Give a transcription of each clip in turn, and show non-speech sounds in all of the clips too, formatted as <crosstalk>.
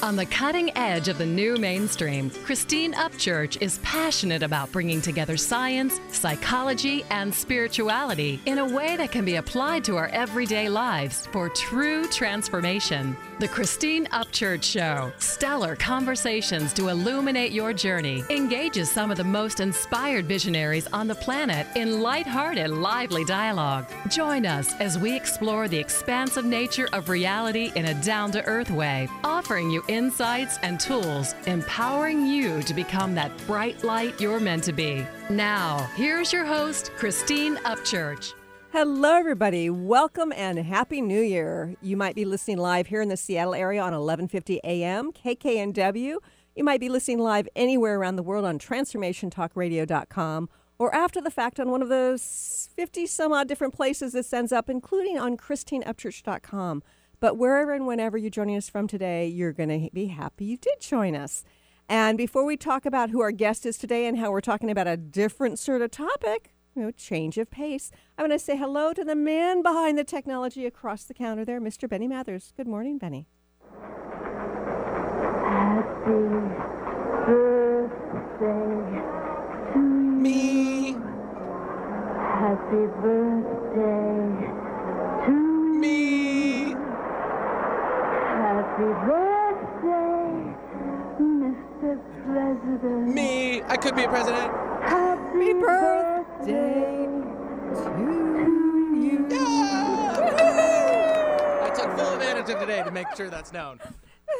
On the cutting edge of the new mainstream, Christine Upchurch is passionate about bringing together science, psychology, and spirituality in a way that can be applied to our everyday lives for true transformation. The Christine Upchurch Show, stellar conversations to illuminate your journey, engages some of the most inspired visionaries on the planet in lighthearted, lively dialogue. Join us as we explore the expansive nature of reality in a down to earth way, offering you insights and tools, empowering you to become that bright light you're meant to be. Now, here's your host, Christine Upchurch. Hello, everybody. Welcome and Happy New Year. You might be listening live here in the Seattle area on 1150 AM, KKNW. You might be listening live anywhere around the world on TransformationTalkRadio.com or after the fact on one of those 50 some odd different places this sends up, including on ChristineUpchurch.com. But wherever and whenever you're joining us from today, you're going to be happy you did join us. And before we talk about who our guest is today and how we're talking about a different sort of topic, you know, change of pace, I'm going to say hello to the man behind the technology across the counter there, Mr. Benny Mathers. Good morning, Benny. Happy birthday to Me, Happy birthday to me, Happy birthday, Mr. President. me. I could be a president. Happy birthday to you. I took full advantage of today to make sure that's <laughs> known.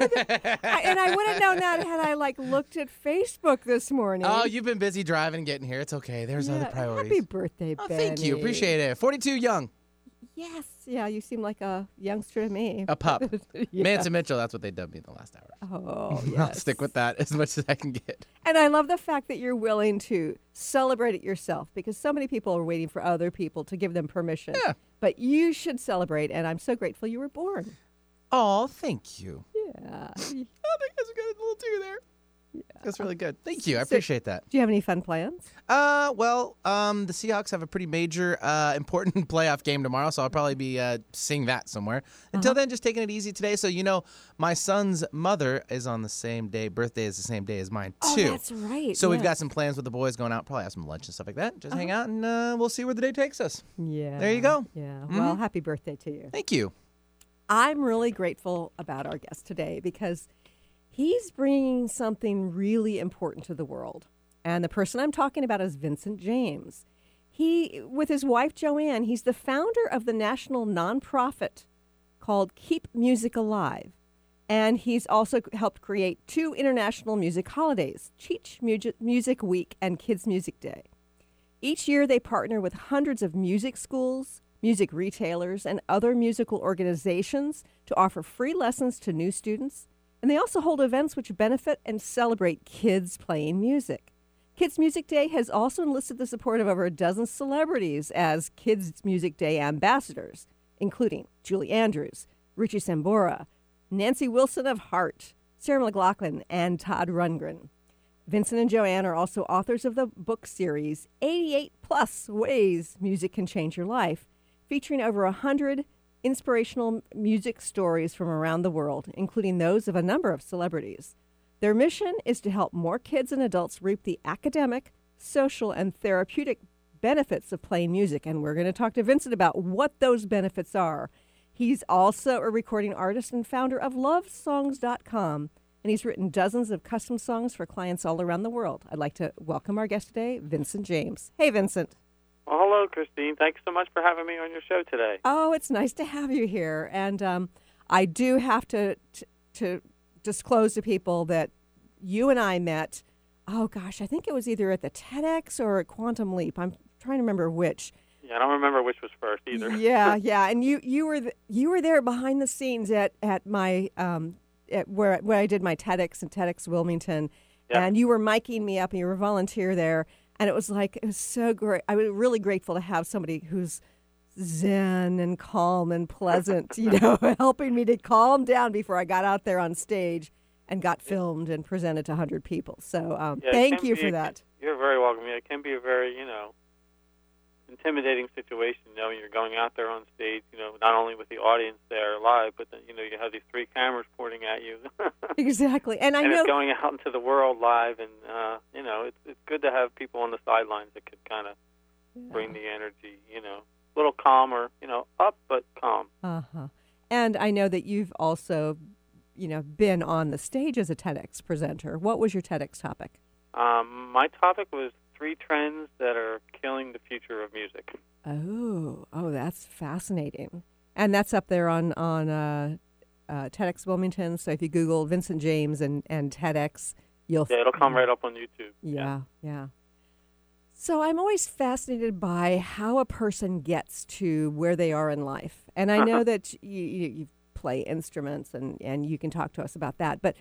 I, and I would have known that had I like looked at Facebook this morning. Oh, you've been busy driving getting here. It's okay. There's other priorities. Happy birthday, Oh, Benny. thank you. Appreciate it. 42 young. Yes. Yeah, you seem like a youngster to me. A pup. <laughs> Yeah. Manson Mitchell, that's what they dubbed me in the last hour. Oh, <laughs> I'll stick with that as much as I can get. And I love the fact that you're willing to celebrate it yourself because so many people are waiting for other people to give them permission. Yeah. But you should celebrate, and I'm so grateful you were born. Oh, thank you. Yeah. Oh, you guys got a little two there. That's really good. Thank you. I So- appreciate that. Do you have any fun plans? Uh, well, um, the Seahawks have a pretty major, uh, important <laughs> playoff game tomorrow, so I'll probably be uh, seeing that somewhere. Until then, just taking it easy today. So you know, my son's mother is on the same day. Birthday is the same day as mine too. Oh, that's right. So we've got some plans with the boys going out. Probably have some lunch and stuff like that. Just hang out and uh, we'll see where the day takes us. Yeah. There you go. Yeah. Well, happy birthday to you. Thank you. I'm really grateful about our guest today because he's bringing something really important to the world. And the person I'm talking about is Vincent James. He, with his wife Joanne, he's the founder of the national nonprofit called Keep Music Alive. And he's also helped create two international music holidays Teach Music, music Week and Kids Music Day. Each year, they partner with hundreds of music schools, music retailers, and other musical organizations to offer free lessons to new students. And they also hold events which benefit and celebrate kids playing music. Kids Music Day has also enlisted the support of over a dozen celebrities as Kids Music Day ambassadors, including Julie Andrews, Richie Sambora, Nancy Wilson of Heart, Sarah McLachlan, and Todd Rundgren. Vincent and Joanne are also authors of the book series 88 Plus Ways Music Can Change Your Life, featuring over 100 inspirational music stories from around the world, including those of a number of celebrities. Their mission is to help more kids and adults reap the academic, social, and therapeutic benefits of playing music. And we're going to talk to Vincent about what those benefits are. He's also a recording artist and founder of lovesongs.com, and he's written dozens of custom songs for clients all around the world. I'd like to welcome our guest today, Vincent James. Hey, Vincent. Well, hello, Christine. Thanks so much for having me on your show today. Oh, it's nice to have you here. And um, I do have to, to to disclose to people that you and I met. Oh gosh, I think it was either at the TEDx or at Quantum Leap. I'm trying to remember which. Yeah, I don't remember which was first either. <laughs> Yeah, yeah. And you you were you were there behind the scenes at at my um at where where I did my TEDx and TEDx Wilmington, Yeah. and you were miking me up and you were a volunteer there, and it was like it was so great. I was really grateful to have somebody who's zen and calm and pleasant, <laughs> you know, <laughs> helping me to calm down before I got out there on stage and got filmed and presented to 100 people. So um, Yeah, thank you for a- that. You're very welcome. Yeah, it can be a very, you know, intimidating situation, knowing you're going out there on stage. You know, not only with the audience there live, but then you know you have these three cameras pointing at you. <laughs> Exactly. And I and know it's going out into the world live, and uh, you know, it's it's good to have people on the sidelines that could kind of bring the energy. You know, a little calmer. You know, up but calm. Uh-huh. And I know that you've also, you know, been on the stage as a TEDx presenter. What was your TEDx topic? Um, my topic was three trends that are killing the future of music. Oh, oh, that's fascinating. And that's up there on on uh, uh, TEDx Wilmington. So if you Google Vincent James and, and TEDx, you'll Yeah, it'll come right up on YouTube. Yeah, yeah. So I'm always fascinated by how a person gets to where they are in life, and I know that you, you, you play instruments, and and you can talk to us about that. But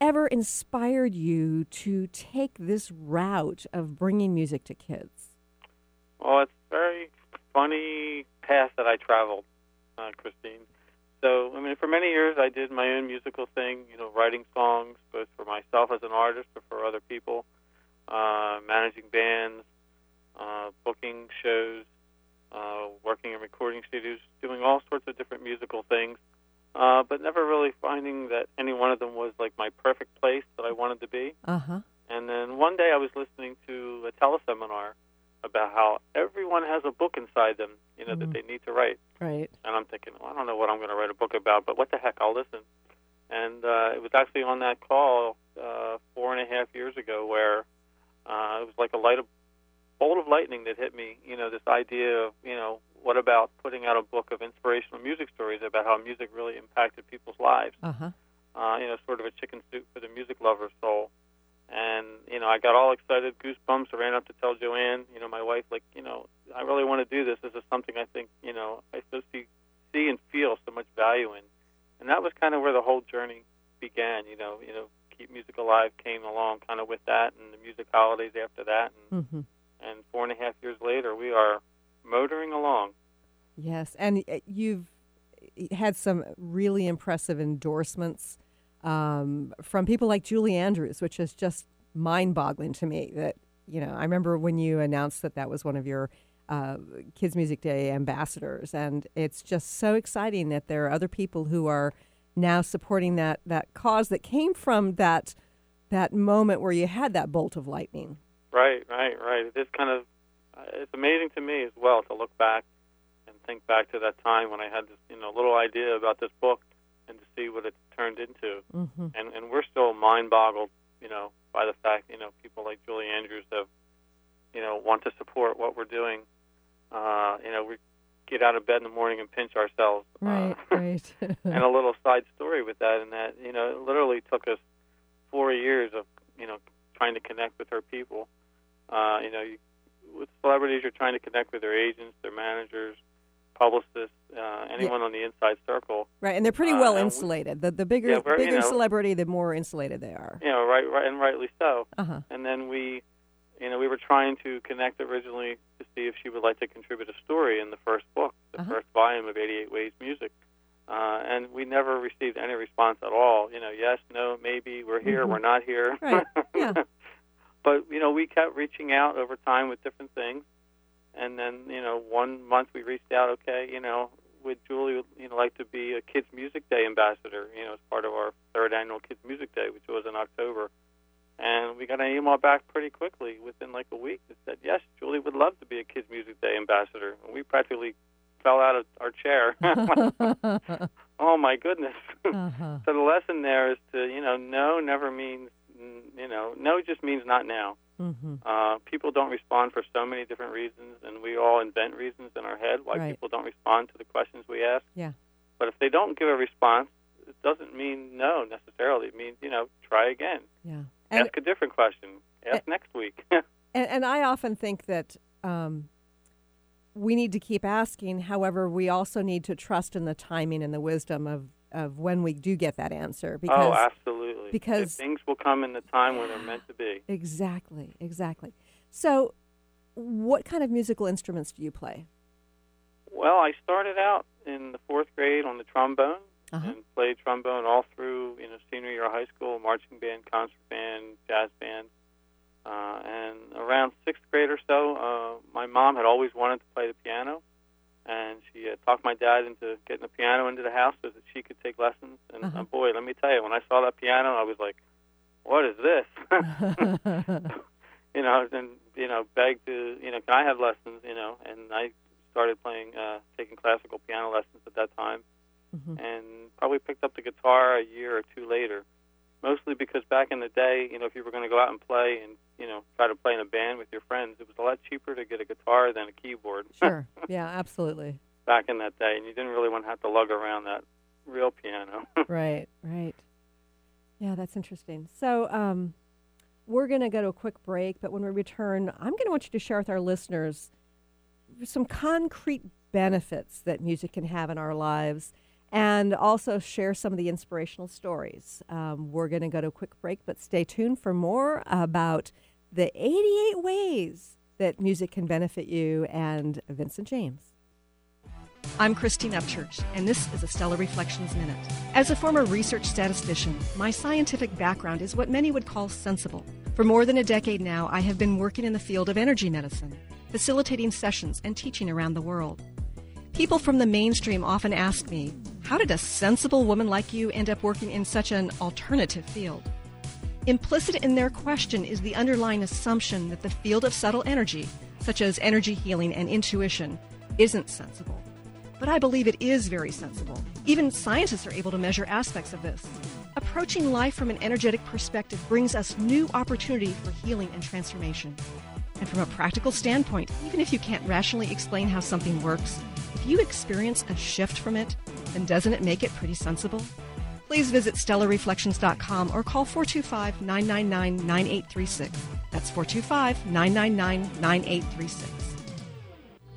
whatever inspired you to take this route of bringing music to kids? Well, it's a very funny path that I traveled, uh, Christine. So, I mean, for many years I did my own musical thing, you know, writing songs, both for myself as an artist or for other people, uh, managing bands, uh, booking shows, uh, working in recording studios, doing all sorts of different musical things, uh, but never really finding that any one of them was like my perfect place that I wanted to be. Uh huh. And then one day I was listening to a teleseminar about how everyone has a book inside them, you know, that they need to write. Right. And I'm thinking, well, I don't know what I'm going to write a book about, but what the heck, I'll listen. And uh, it was actually on that call uh, four and a half years ago where uh, it was like a light of, bolt of lightning that hit me. You know, this idea of, you know, what about putting out a book of inspirational music stories about how music really impacted people's lives? Uh huh. uh, you know, sort of a chicken soup for the music lover's soul. And, you know, I got all excited, goosebumps. I ran up to tell Joanne, you know, my wife, like, you know, I really want to do this. This is something I think, you know, I still see, see and feel so much value in. And that was kind of where the whole journey began, you know, you know, Keep Music Alive came along kind of with that and the music holidays after that. And, Mm-hmm. and four and a half years later, we are motoring along. Yes, and uh, you've had some really impressive endorsements um, from people like Julie Andrews, which is just mind-boggling to me. That you know, I remember when you announced that that was one of your uh, Kids Music Day ambassadors, and it's just so exciting that there are other people who are now supporting that that cause that came from that that moment where you had that bolt of lightning. Right, right, right. It is kind of it's amazing to me as well to look back and think back to that time when I had this you know little idea about this book and to see what it turned into. Mm-hmm. And and we're still mind boggled, you know, by the fact you know people like Julie Andrews have you know want to support what we're doing. Uh, you know, we get out of bed in the morning and pinch ourselves. Right, Uh, right. <laughs> <laughs> and a little side story with that, and that you know, it literally took us four years of you know trying to connect with her people. Uh, you know, you, with celebrities, you're trying to connect with their agents, their managers, publicists, uh, anyone on the inside circle. Right, and they're pretty Uh, well we- insulated. The the bigger Yeah, we're- you bigger know- celebrity, the more insulated they are. You know, right, right, and rightly so. Uh huh. And then we, you know, we were trying to connect originally to see if she would like to contribute a story in the first book, the Uh-huh. first volume of 88 Ways Music. Uh, and we never received any response at all. You know, yes, no, maybe, we're here, Mhm. we're not here. Right, yeah. <laughs> but, you know, we kept reaching out over time with different things. And then, you know, one month we reached out, okay, you know, would Julie, you know, like to be a Kids Music Day ambassador, you know, as part of our third annual Kids Music Day, which was in October. And we got an email back pretty quickly within like a week that said, yes, Julie would love to be a Kids Music Day ambassador. And we practically fell out of our chair. <laughs> <laughs> oh, my goodness. uh-huh. so the lesson there is to, you know, no never means, you know, no just means not now. hmm Uh, people don't respond for so many different reasons, and we all invent reasons in our head why Right. people don't respond to the questions we ask. Yeah. But if they don't give a response, it doesn't mean no necessarily. It means, you know, try again. Yeah. And, ask a different question. Ask next week. <laughs> and and I often think that um, we need to keep asking. However, we also need to trust in the timing and the wisdom of of when we do get that answer. Because oh, absolutely. Because- things will come in the time when they're meant to be. exactly, exactly. So, what kind of musical instruments do you play? Well, I started out in the fourth grade on the trombone Uh-huh. and played trombone all through you know senior year of high school, marching band, concert band, jazz band. Uh, Uh, and around sixth grade or so, uh, my mom had always wanted to play the piano, and she uh, talked my dad into getting a piano into the house so that she could take lessons. And Uh-huh. uh, boy, let me tell you, when I saw that piano, I was like, "What is this?" <laughs> you know, and you know, begged to, you know, can I have lessons? You know, and I started playing, uh, taking classical piano lessons at that time, Mhm. and probably picked up the guitar a year or two later. Mostly because back in the day, you know, if you were going to go out and play and you know try to play in a band with your friends, it was a lot cheaper to get a guitar than a keyboard. <laughs> Sure. Yeah, absolutely. back in that day, and you didn't really want to have to lug around that real piano. <laughs> Right, right. Yeah, that's interesting. So, um, we're going to go to a quick break, but when we return, I'm going to want you to share with our listeners some concrete benefits that music can have in our lives and also share some of the inspirational stories. Um, we're going to go to a quick break, but stay tuned for more about the 88 ways that music can benefit you and Vincent James. I'm Christine Upchurch, and this is a Stellar Reflections Minute. As a former research statistician, my scientific background is what many would call sensible. For more than a decade now, I have been working in the field of energy medicine, facilitating sessions and teaching around the world. People from the mainstream often ask me, How did a sensible woman like you end up working in such an alternative field? Implicit in their question is the underlying assumption that the field of subtle energy, such as energy healing and intuition, isn't sensible. But I believe it is very sensible. Even scientists are able to measure aspects of this. Approaching life from an energetic perspective brings us new opportunity for healing and transformation. And from a practical standpoint, even if you can't rationally explain how something works, if you experience a shift from it, then doesn't it make it pretty sensible? Please visit stellarreflections.com or call 425 999 9836. That's 425 999 9836.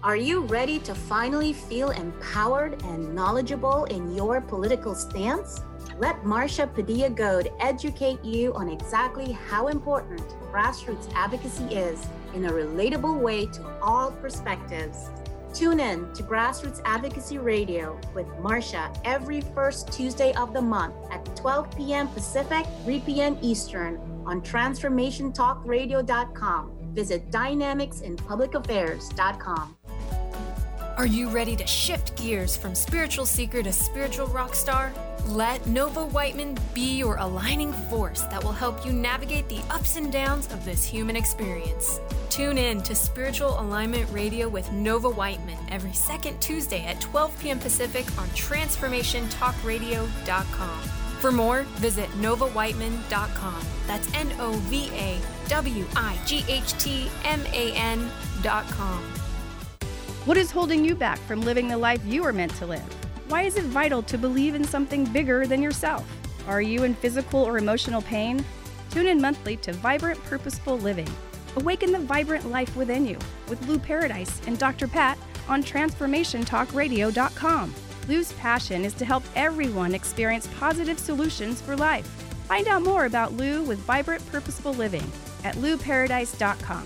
Are you ready to finally feel empowered and knowledgeable in your political stance? Let Marcia Padilla Goad educate you on exactly how important grassroots advocacy is in a relatable way to all perspectives. Tune in to Grassroots Advocacy Radio with Marcia every first Tuesday of the month at 12 p.m. Pacific, 3 p.m. Eastern on TransformationTalkRadio.com. Visit DynamicsInPublicAffairs.com. Are you ready to shift gears from spiritual seeker to spiritual rock star? Let Nova Wightman be your aligning force that will help you navigate the ups and downs of this human experience. Tune in to Spiritual Alignment Radio with Nova Wightman every second Tuesday at 12 p.m. Pacific on TransformationTalkRadio.com. For more, visit novawightman.com. That's N O V A W I G H T M A N.com. What is holding you back from living the life you are meant to live? Why is it vital to believe in something bigger than yourself? Are you in physical or emotional pain? Tune in monthly to Vibrant Purposeful Living. Awaken the vibrant life within you with Lou Paradise and Dr. Pat on TransformationTalkRadio.com. Lou's passion is to help everyone experience positive solutions for life. Find out more about Lou with Vibrant Purposeful Living at louparadise.com.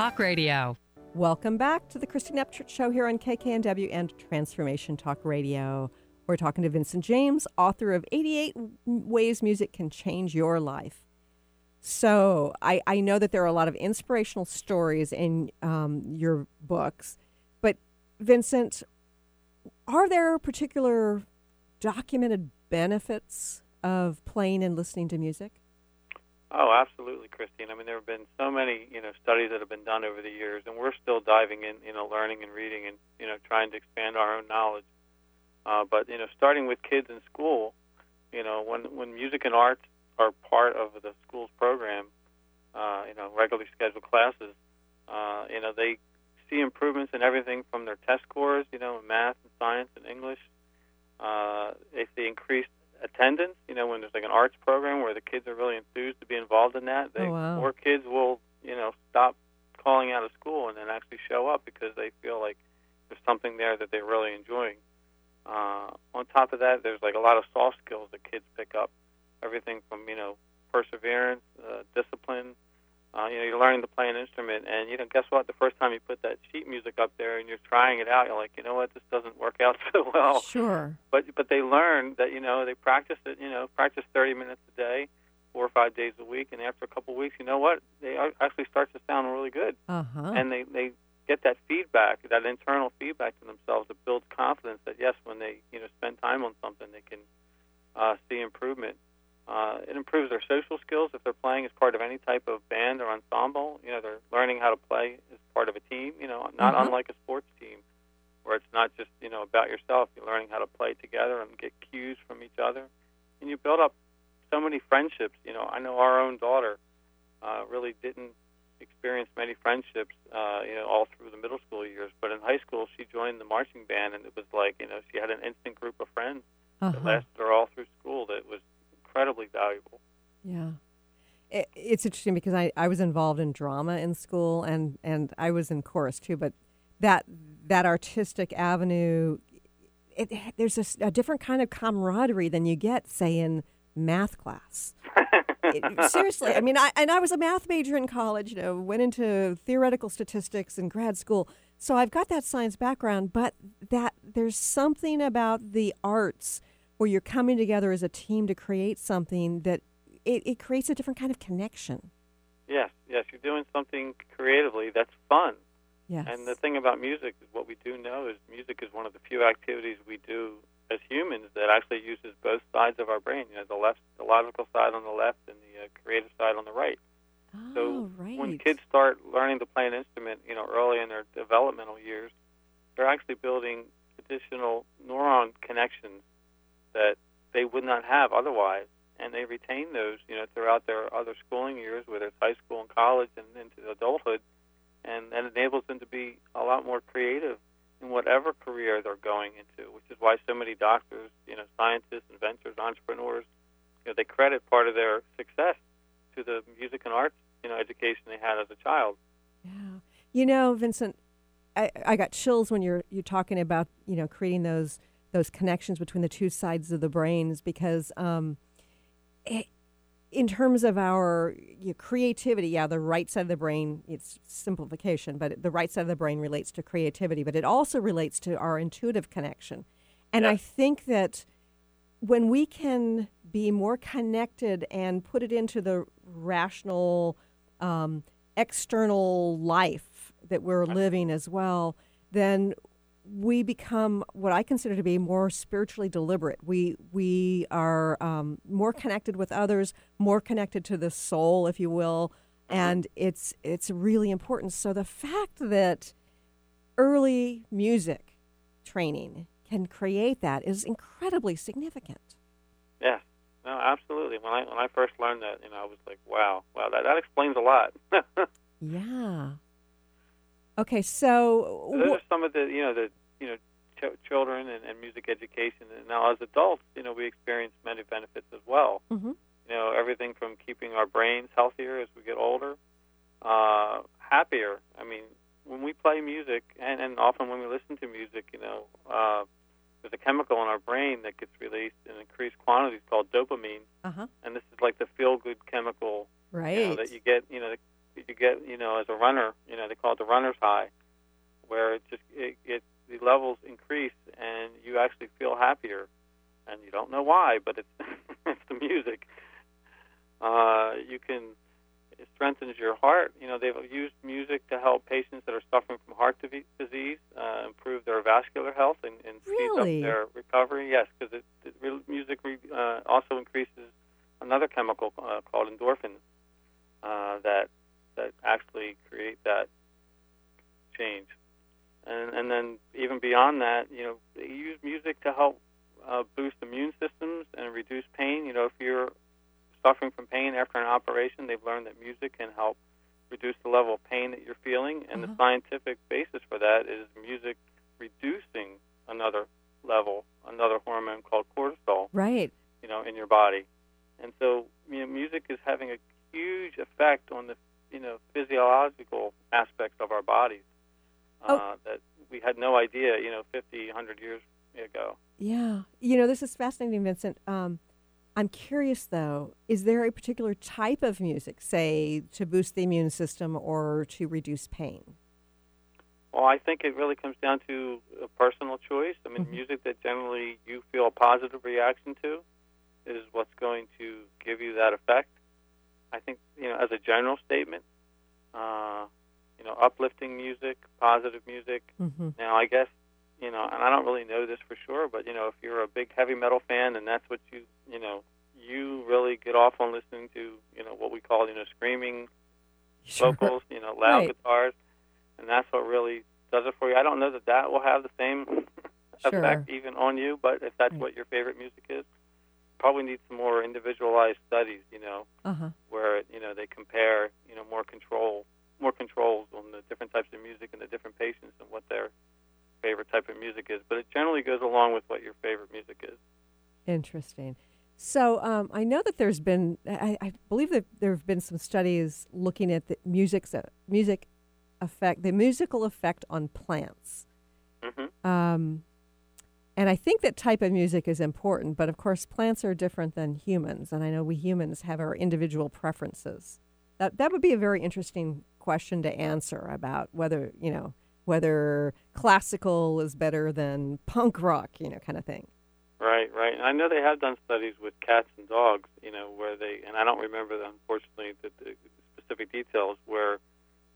Talk Radio. Welcome back to the Christine Upchurch Show here on KKNW and Transformation Talk Radio. We're talking to Vincent James, author of 88 Ways Music Can Change Your Life. So I, I know that there are a lot of inspirational stories in um, your books, but Vincent, are there particular documented benefits of playing and listening to music? Oh, absolutely, Christine. I mean, there have been so many, you know, studies that have been done over the years, and we're still diving in, you know, learning and reading and, you know, trying to expand our own knowledge. Uh, but you know, starting with kids in school, you know, when when music and arts are part of the school's program, uh, you know, regularly scheduled classes, uh, you know, they see improvements in everything from their test scores, you know, in math and science and English. Uh, they see increased attendance, you know, when there's like an arts program where the kids are really enthused to be involved in that, they, Oh, wow. more kids will, you know, stop calling out of school and then actually show up because they feel like there's something there that they're really enjoying. Uh, on top of that, there's like a lot of soft skills that kids pick up. Everything from you know perseverance, uh, discipline. Uh, you know, you're learning to play an instrument, and you know, guess what? The first time you put that sheet music up there and you're trying it out, you're like, you know what? This doesn't work out <laughs> so well. Sure. But but they learn that you know they practice it. You know, practice 30 minutes a day, four or five days a week, and after a couple of weeks, you know what? They actually start to sound really good Uh huh. and they they get that feedback, that internal feedback to themselves that builds confidence that yes, when they you know spend time on something, they can uh, see improvement. Uh, it improves their social skills if they're playing as part of any type of band or ensemble. You know, they're learning how to play as part of a team. You know, not Mhm. unlike a sports team, where it's not just you know about yourself. You're learning how to play together and get cues from each other, and you build up so many friendships. You know, I know our own daughter uh, really didn't experience many friendships, uh, you know, all through the middle school years. But in high school, she joined the marching band, and it was like, you know, she had an instant group of friends that Uh-huh. lasted her all through school. That was incredibly valuable. Yeah. It, it's interesting because I, I was involved in drama in school and, and I was in chorus too, but that that artistic avenue, it, there's a different kind of camaraderie than you get, say, in math class. <laughs> It- seriously, I mean, I and I was a math major in college. You know, went into theoretical statistics in grad school, so I've got that science background. But that there's something about the arts where you're coming together as a team to create something that it, it creates a different kind of connection. Yes, yes, you're doing something creatively that's fun. Yes. And the thing about music is what we do know is music is one of the few activities we do as humans that actually uses both sides of our brain. You know, the left, the logical side on the left, and the uh, creative side on the right. oh, So right. when kids start learning to play an instrument, you know, early in their developmental years, they're actually building additional neuron connections that they would not have otherwise, and they retain those, you know, throughout their other schooling years, whether it's high school and college and into adulthood, and that enables them to be a lot more creative in whatever career they're going into, which is why so many doctors, you know, scientists, inventors, entrepreneurs, you know, they credit part of their success to the music and arts, you know, education they had as a child. Yeah. You know, Vincent, I, I got chills when you're you're talking about you know creating those those connections between the two sides of the brains because um, it, in terms of our you know, creativity, yeah, the right side of the brain it's simplification, but the right side of the brain relates to creativity, but it also relates to our intuitive connection, and I think that when we can be more connected and put it into the rational um, external life that we're living as well, then we become what I consider to be more spiritually deliberate. We we are um, more connected with others, more connected to the soul, if you will, and it's it's really important. So the fact that early music training can create that is incredibly significant. Yes, no, absolutely. When I when I first learned that, you know, I was like, wow, wow, that that explains a lot. <laughs> Yeah. Okay, so Those are some of the you know the you know ch- children and, and music education, and now as adults, you know, we experience many benefits as well. Mhm. You know, everything from keeping our brains healthier as we get older, uh, happier. I mean, when we play music, and, and often when we listen to music, you know, uh, there's a chemical in our brain that gets released in increased quantities called dopamine, uh-huh. and this is like the feel-good chemical Right. you know, that you get, you know, you get, you know, as a runner, you know, they call it the runner's high, where it just it, it the levels increase and you actually feel happier, and you don't know why, but it's <laughs> it's the music. Uh, you can it strengthens your heart. You know, they've used music to help patients that are suffering from heart disease uh, improve their vascular health and, and Really? speeds up their recovery. Yes, because it, it, music re, uh, also increases another chemical uh, called endorphins uh, that that actually create that change. And and then even beyond that, you know, they use music to help uh, boost immune systems and reduce pain. You know, if you're suffering from pain after an operation, they've learned that music can help reduce the level of pain that you're feeling. And Uh-huh. the scientific basis for that is music reducing another level, another hormone called cortisol Right. you know, in your body, and so you know, music is having a huge effect on the you know physiological aspects of our bodies uh, Oh. that we had no idea you know 50, 100 years ago. Yeah. You know, this is fascinating, Vincent. Um, I'm curious, though, is there a particular type of music, say, to boost the immune system or to reduce pain? Well, I think it really comes down to a personal choice. I mean, Mhm. music that generally you feel a positive reaction to is what's going to give you that effect. I think, you know, as a general statement, uh, you know, uplifting music, positive music. Mm-hmm. Now, I guess, you know, and I don't really know this for sure, but, you know, if you're a big heavy metal fan and that's what you, you know, you really get off on listening to, you know, what we call, you know, screaming vocals, you know, loud Right. guitars, and that's what really does it for you. I don't know that that will have the same Sure. effect even on you, but if that's Right. what your favorite music is, probably need some more individualized studies, you know, Uh huh. where you know they compare, you know, more control, more controls on the different types of music and the different patients and what their favorite type of music is. But it generally goes along with what your favorite music is. Interesting. So um, I know that there's been, I, I believe that there have been some studies looking at the music's music effect, the musical effect on plants. hmm Um, and I think that type of music is important, but of course, plants are different than humans, and I know we humans have our individual preferences. That that would be a very interesting question to answer about whether you know whether classical is better than punk rock, you know, kind of thing. Right, right. And I know they have done studies with cats and dogs, you know, where they, and I don't remember, the, unfortunately, the, the specific details, where,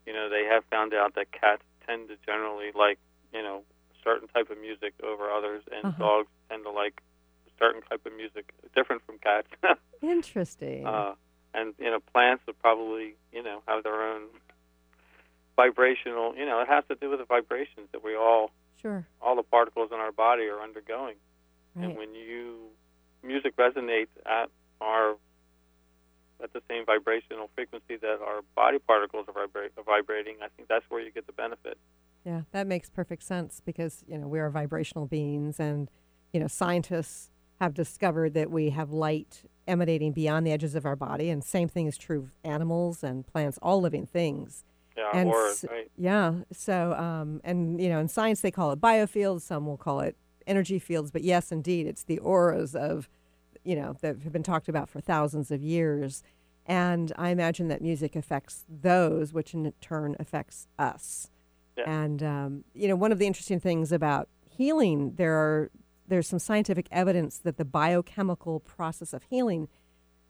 you know, they have found out that cats tend to generally like, you know, certain type of music over others, and Uh-huh. dogs tend to like a certain type of music different from cats. <laughs> Interesting. uh, and, you know, plants would probably, you know, have their own vibrational, you know, it has to do with the vibrations that we all, sure. all the particles in our body are undergoing. Right. And when you music resonates at our at the same vibrational frequency that our body particles are, vibra- are vibrating, I think that's where you get the benefit. Yeah, that makes perfect sense because, you know, we are vibrational beings and, you know, scientists have discovered that we have light emanating beyond the edges of our body and same thing is true of animals and plants, all living things. Yeah, And or s- right. Yeah, so um and you know, in science they call it biofields, some will call it energy fields, but yes, indeed, it's the auras of you know, that have been talked about for thousands of years. And I imagine that music affects those, which in turn affects us. Yeah. And um, you know, one of the interesting things about healing, there are there's some scientific evidence that the biochemical process of healing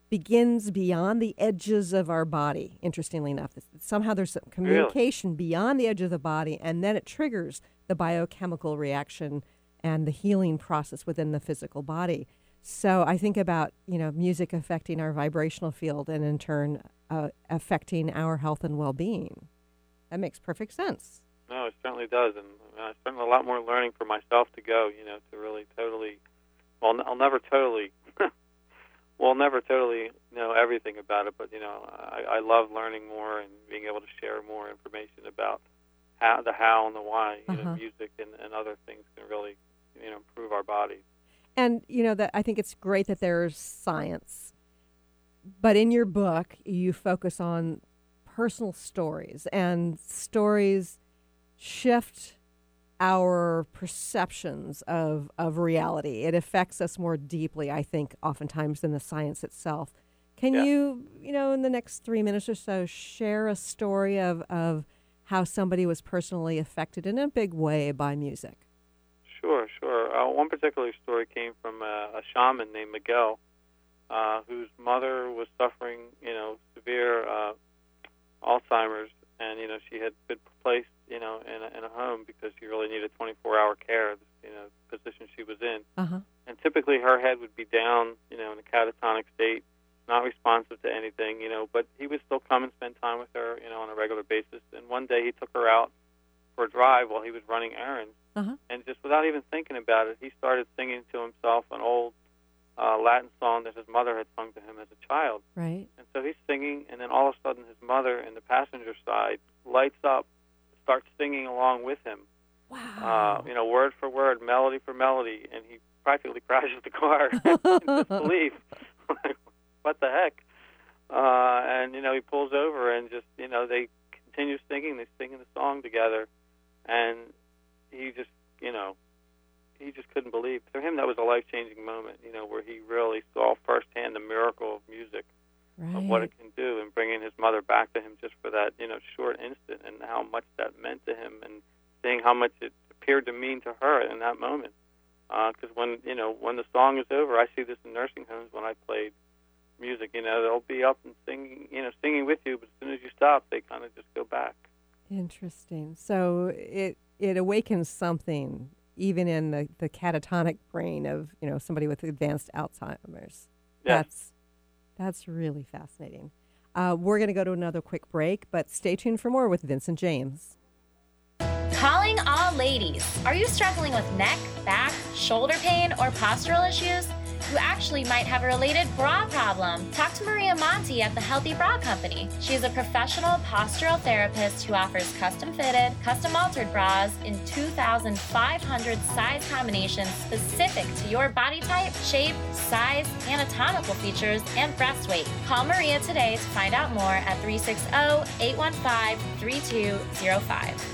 begins beyond the edges of our body. Interestingly enough, somehow there's some communication beyond the edge of the body, and then it triggers the biochemical reaction and the healing process within the physical body. So I think about you know music affecting our vibrational field, and in turn uh, affecting our health and well-being. That makes perfect sense. No, it certainly does, and uh, certainly a lot more learning for myself to go. You know, to really totally. Well, I'll never totally. <laughs> well, never totally know everything about it, but you know, I, I love learning more and being able to share more information about how the how and the why. You Uh-huh. know, music and, and other things can really, you know, improve our bodies. And you know that I think it's great that there's science, but in your book you focus on personal stories, and stories shift our perceptions of of reality. It affects us more deeply, I think, oftentimes than the science itself. Can Yeah. you, you know, in the next three minutes or so, share a story of of how somebody was personally affected in a big way by music? Sure, sure. Uh, one particular story came from a, a shaman named Miguel, uh, whose mother was suffering, you know, severe uh, Alzheimer's, and you know she had been placed, you know, in a, in a home because she really needed 24-hour care. You know, position she was in, Uh huh. and typically her head would be down, you know, in a catatonic state, not responsive to anything, you know, but he would still come and spend time with her, you know, on a regular basis. And one day he took her out for a drive while he was running errands Uh-huh. and just without even thinking about it, he started singing to himself an old uh, Latin song that his mother had sung to him as a child. Right. And so he's singing, and then all of a sudden, his mother in the passenger side lights up, starts singing along with him. Wow. uh, you know, word for word, melody for melody, and he practically <laughs> crashes the car <laughs> in disbelief. <laughs> what the heck? Uh, and you know, he pulls over and just you know they continue singing. They singing the song together, and he just you know he just couldn't believe. For him, that was a life changing moment. You know, where he really saw firsthand the miracle of music right. of what it can do, and bringing his mother back to him just for that you know short instant, and how much that meant to him, and seeing how much it appeared to mean to her in that moment. Uh, because when you know when the song is over, I see this in nursing homes when I played music. You know, they'll be up and singing, you know, singing with you, but as soon as you stop, they kind of just go back. Interesting. So it it awakens something even in the, the catatonic brain of you know somebody with advanced Alzheimer's. Yes. That's that's really fascinating. Uh, we're going to go to another quick break, but stay tuned for more with Vincent James. Calling all ladies. Are you struggling with neck, back, shoulder pain, or postural issues? You actually might have a related bra problem. Talk to Maria Monti at the Healthy Bra Company. She is a professional postural therapist who offers custom fitted, custom altered bras in 2,500 size combinations specific to your body type, shape, size, anatomical features, and breast weight. Call Maria today to find out more at 360 815 3205.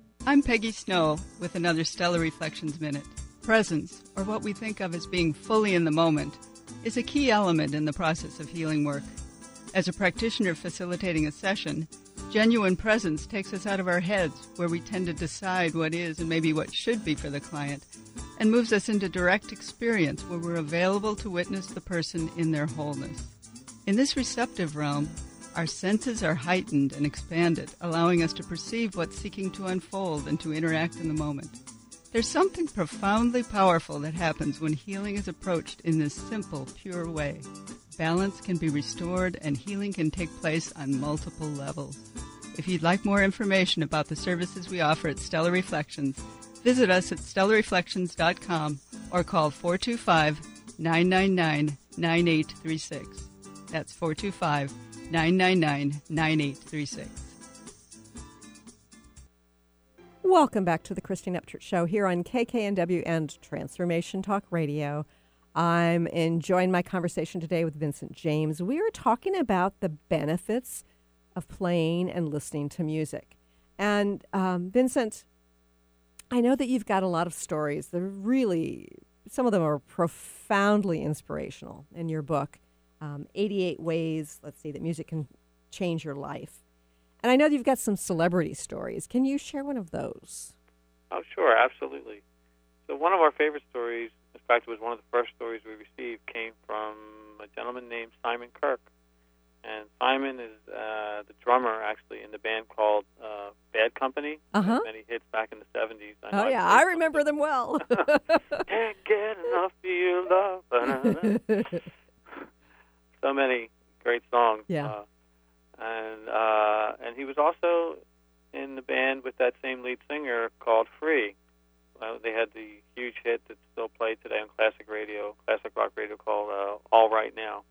I'm Peggy Snow with another Stellar Reflections Minute. Presence, or what we think of as being fully in the moment, is a key element in the process of healing work. As a practitioner facilitating a session, genuine presence takes us out of our heads, where we tend to decide what is and maybe what should be for the client, and moves us into direct experience where we're available to witness the person in their wholeness. In this receptive realm, our senses are heightened and expanded, allowing us to perceive what's seeking to unfold and to interact in the moment. There's something profoundly powerful that happens when healing is approached in this simple, pure way. Balance can be restored and healing can take place on multiple levels. If you'd like more information about the services we offer at Stellar Reflections, visit us at stellarreflections.com or call 425 999 9836. That's 425 999 9836. Welcome back to the Christine Upchurch Show here on KKNW and Transformation Talk Radio. I'm enjoying my conversation today with Vincent James. We are talking about the benefits of playing and listening to music. And um, Vincent, I know that you've got a lot of stories. They're really, some of them are profoundly inspirational in your book. Um, 88 ways, let's see, that music can change your life. And I know you've got some celebrity stories. Can you share one of those? Oh, sure, absolutely. So one of our favorite stories, in fact, it was one of the first stories we received, came from a gentleman named Simon Kirk. And Simon is uh, the drummer, actually, in the band called uh, Bad Company. Uh-huh. Many hits back in the 70s. I Oh, yeah, I I remember them well. <laughs> Can't get enough of your love. <laughs> so many great songs. Yeah. Uh, and uh, and he was also in the band with that same lead singer called Free. Uh, they had the huge hit that's still played today on classic radio, classic rock radio called uh, All Right Now.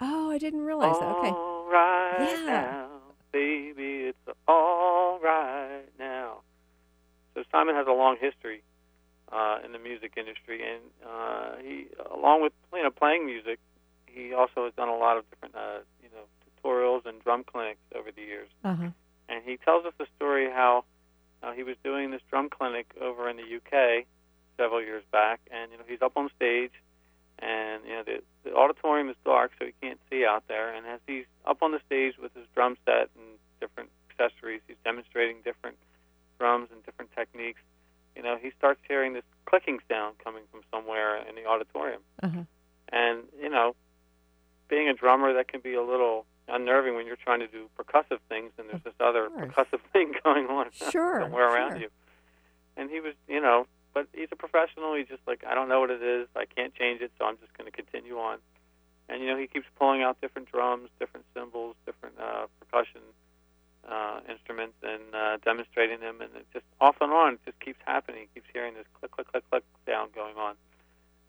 Oh, I didn't realize that. Okay. All right Yeah. now, baby, it's all right now. So Simon has a long history uh, in the music industry, and uh, he, along with you know playing music, he also has done a lot of different uh, you know tutorials and drum clinics over the years. Uh-huh. And he tells us the story how uh, he was doing this drum clinic over in the UK several years back, and you know he's up on stage, and you know the, the auditorium is dark, so he can't see out there. And as he's up on the stage with his drum set and different accessories, he's demonstrating different drums and different techniques. You know, he starts hearing this clicking sound coming from somewhere in the auditorium, Uh-huh. and you know, being a drummer, that can be a little unnerving when you're trying to do percussive things, and there's this other course. percussive <laughs> thing going on <laughs> Sure, somewhere around sure. you. And he was, you know, but he's a professional. He's just like, I don't know what it is. I can't change it, so I'm just going to continue on. And you know, he keeps pulling out different drums, different cymbals, different uh, percussion uh, instruments, and uh, demonstrating them. And it just off and on, it just keeps happening. He keeps hearing this click, click, click, click sound going on.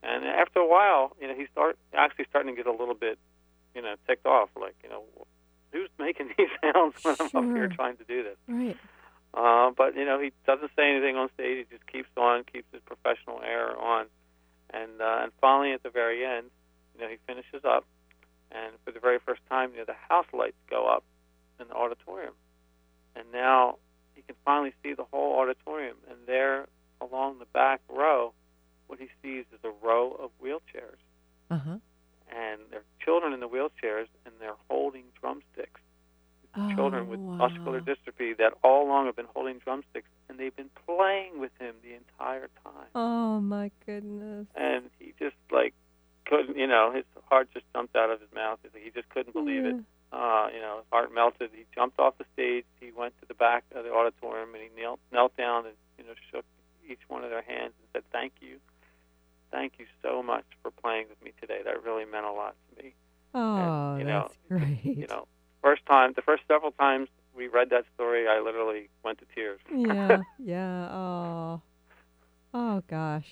And after a while, you know, he start actually starting to get a little bit, you know, ticked off. Like, you know, who's making <laughs> these sounds when I'm up here trying to do this? Right. Uh, but you know, he doesn't say anything on stage. He just keeps on, keeps his professional air on, and uh, and finally at the very end, you know, he finishes up, and for the very first time, you know, the house lights go up in the auditorium, and now he can finally see the whole auditorium, and there along the back row, what he sees is a row of wheelchairs, Uh-huh. and there are children in the wheelchairs, and they're holding drumsticks children with Oh, muscular dystrophy that all along have been holding drumsticks and they've been playing with him the entire time. Oh my goodness. And he just like couldn't, you know, his heart just jumped out of his mouth. He just couldn't believe it. Uh, you know, his heart melted. He jumped off the stage. He went to the back of the auditorium and he knelt knelt down and you know shook each one of their hands and said, "Thank you, thank you so much for playing with me today. That really meant a lot to me." Oh, you know, that's great. You know, first time, the first several times we read that story, I literally went to tears. yeah, <laughs> yeah. Oh, oh gosh,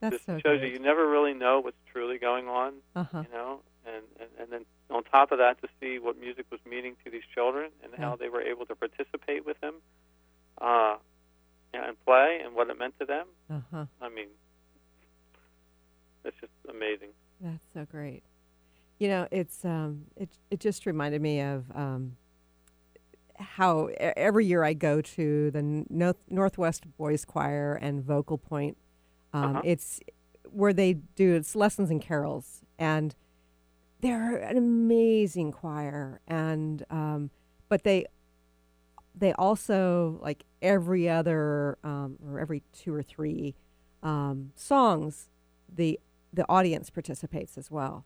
that's just so shows great. you you never really know what's truly going on, Uh-huh. you know, and, and and then on top of that to see what music was meaning to these children and how they were able to participate with him, uh, and play and what it meant to them. Uh-huh. I mean, it's just amazing. That's so great. You know, it's um, it it just reminded me of um, how every year I go to the North, Northwest Boys Choir and Vocal Point. Um, Uh-huh. It's where they do it's lessons and carols, and they're an amazing choir. And um, but they they also like every other um, or every two or three um, songs, the the audience participates as well,